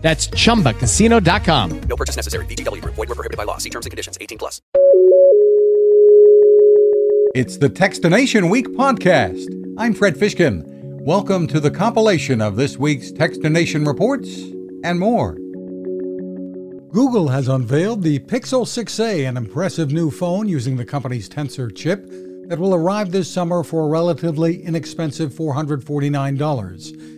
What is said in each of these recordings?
That's chumbacasino.com. No purchase necessary. VGW Group. Void were prohibited by law. See terms and conditions. 18 plus. It's the Techstination Week podcast. I'm Fred Fishkin. Welcome to the compilation of this week's Techstination reports and more. Google has unveiled the Pixel 6a, an impressive new phone using the company's Tensor chip that will arrive this summer for a relatively inexpensive $449.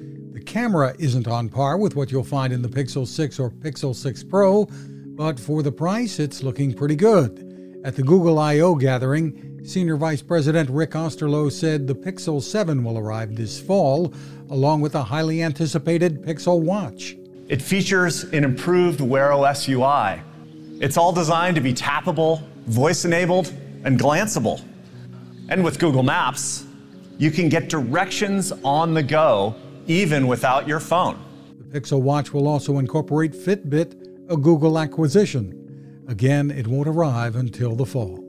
Camera isn't on par with what you'll find in the Pixel 6 or Pixel 6 Pro, but for the price, it's looking pretty good. At the Google I/O gathering, Senior Vice President Rick Osterloh said the Pixel 7 will arrive this fall, along with a highly anticipated Pixel Watch. It features an improved Wear OS UI. It's all designed to be tappable, voice enabled, and glanceable. And with Google Maps, you can get directions on the go even without your phone. The Pixel Watch will also incorporate Fitbit, a Google acquisition. Again, it won't arrive until the fall.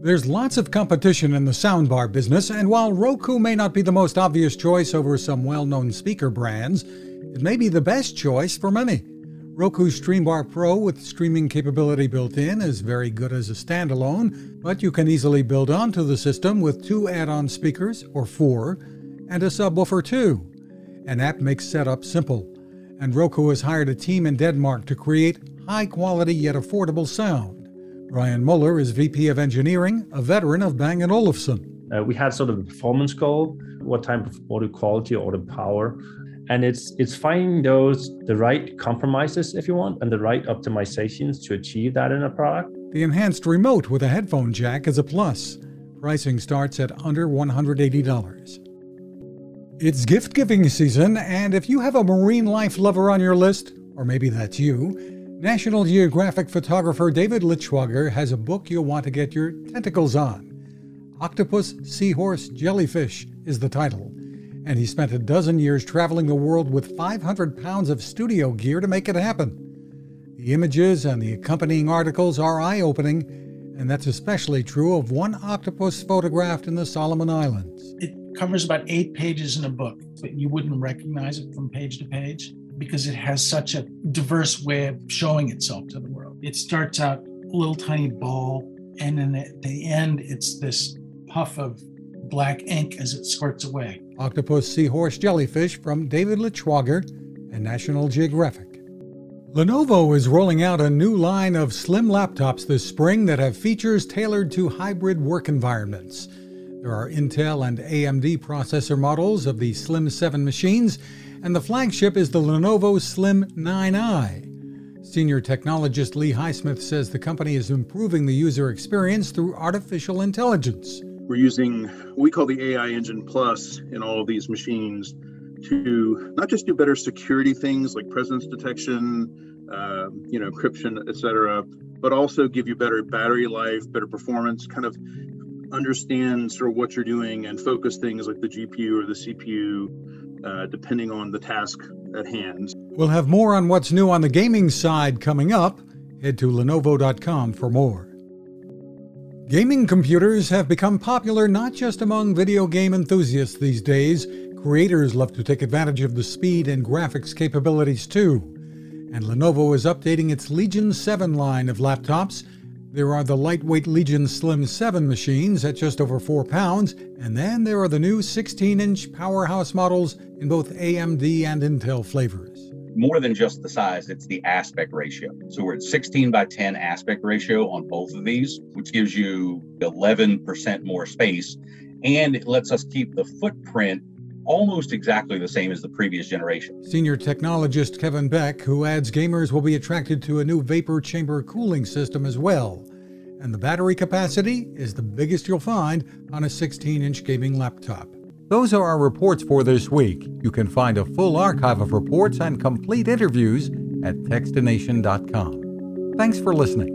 There's lots of competition in the soundbar business, and while Roku may not be the most obvious choice over some well known speaker brands, it may be the best choice for many. Roku's StreamBar Pro with streaming capability built in is very good as a standalone, but you can easily build onto the system with two add on speakers, or four, and a subwoofer too. An app makes setup simple, and Roku has hired a team in Denmark to create high quality yet affordable sound. Brian Muller is VP of Engineering, a veteran of Bang & Olufsen. Uh, we had sort of a performance goal, what type of audio quality or the power, and it's it's finding those the right compromises if you want and the right optimizations to achieve that in a product. The enhanced remote with a headphone jack is a plus. Pricing starts at under $180. It's gift giving season, and if you have a marine life lover on your list, or maybe that's you, National Geographic photographer David Liittschwager has a book you'll want to get your tentacles on. Octopus, Seahorse, Jellyfish is the title, and he spent a dozen years traveling the world with 500 pounds of studio gear to make it happen. The images and the accompanying articles are eye opening, and that's especially true of one octopus photographed in the Solomon Islands. It covers about eight pages in a book, but you wouldn't recognize it from page to page because it has such a diverse way of showing itself to the world. It starts out a little tiny ball, and then at the end, it's this puff of black ink as it squirts away. Octopus Seahorse Jellyfish from David Liittschwager and National Geographic. Lenovo is rolling out a new line of slim laptops this spring that have features tailored to hybrid work environments. There are Intel and AMD processor models of the Slim 7 machines, and the flagship is the Lenovo Slim 9i. Senior technologist Lee Highsmith says the company is improving the user experience through artificial intelligence. We're using what we call the AI Engine Plus in all of these machines to not just do better security things like presence detection, uh, you know, encryption, etc., but also give you better battery life, better performance, kind of understand sort of what you're doing and focus things like the GPU or the CPU, uh, depending on the task at hand. We'll have more on what's new on the gaming side coming up. Head to Lenovo.com for more. Gaming computers have become popular not just among video game enthusiasts these days. Creators love to take advantage of the speed and graphics capabilities too. And Lenovo is updating its Legion 7 line of laptops there are the lightweight Legion Slim 7 machines at just over 4 pounds, and then there are the new 16 inch powerhouse models in both AMD and Intel flavors. More than just the size, it's the aspect ratio. So we're at 16 by 10 aspect ratio on both of these, which gives you 11% more space, and it lets us keep the footprint almost exactly the same as the previous generation. Senior technologist Kevin Beck, who adds gamers will be attracted to a new vapor chamber cooling system as well. And the battery capacity is the biggest you'll find on a 16 inch gaming laptop. Those are our reports for this week. You can find a full archive of reports and complete interviews at techstination.com. Thanks for listening.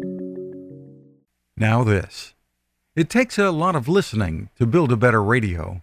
Now, this. It takes a lot of listening to build a better radio,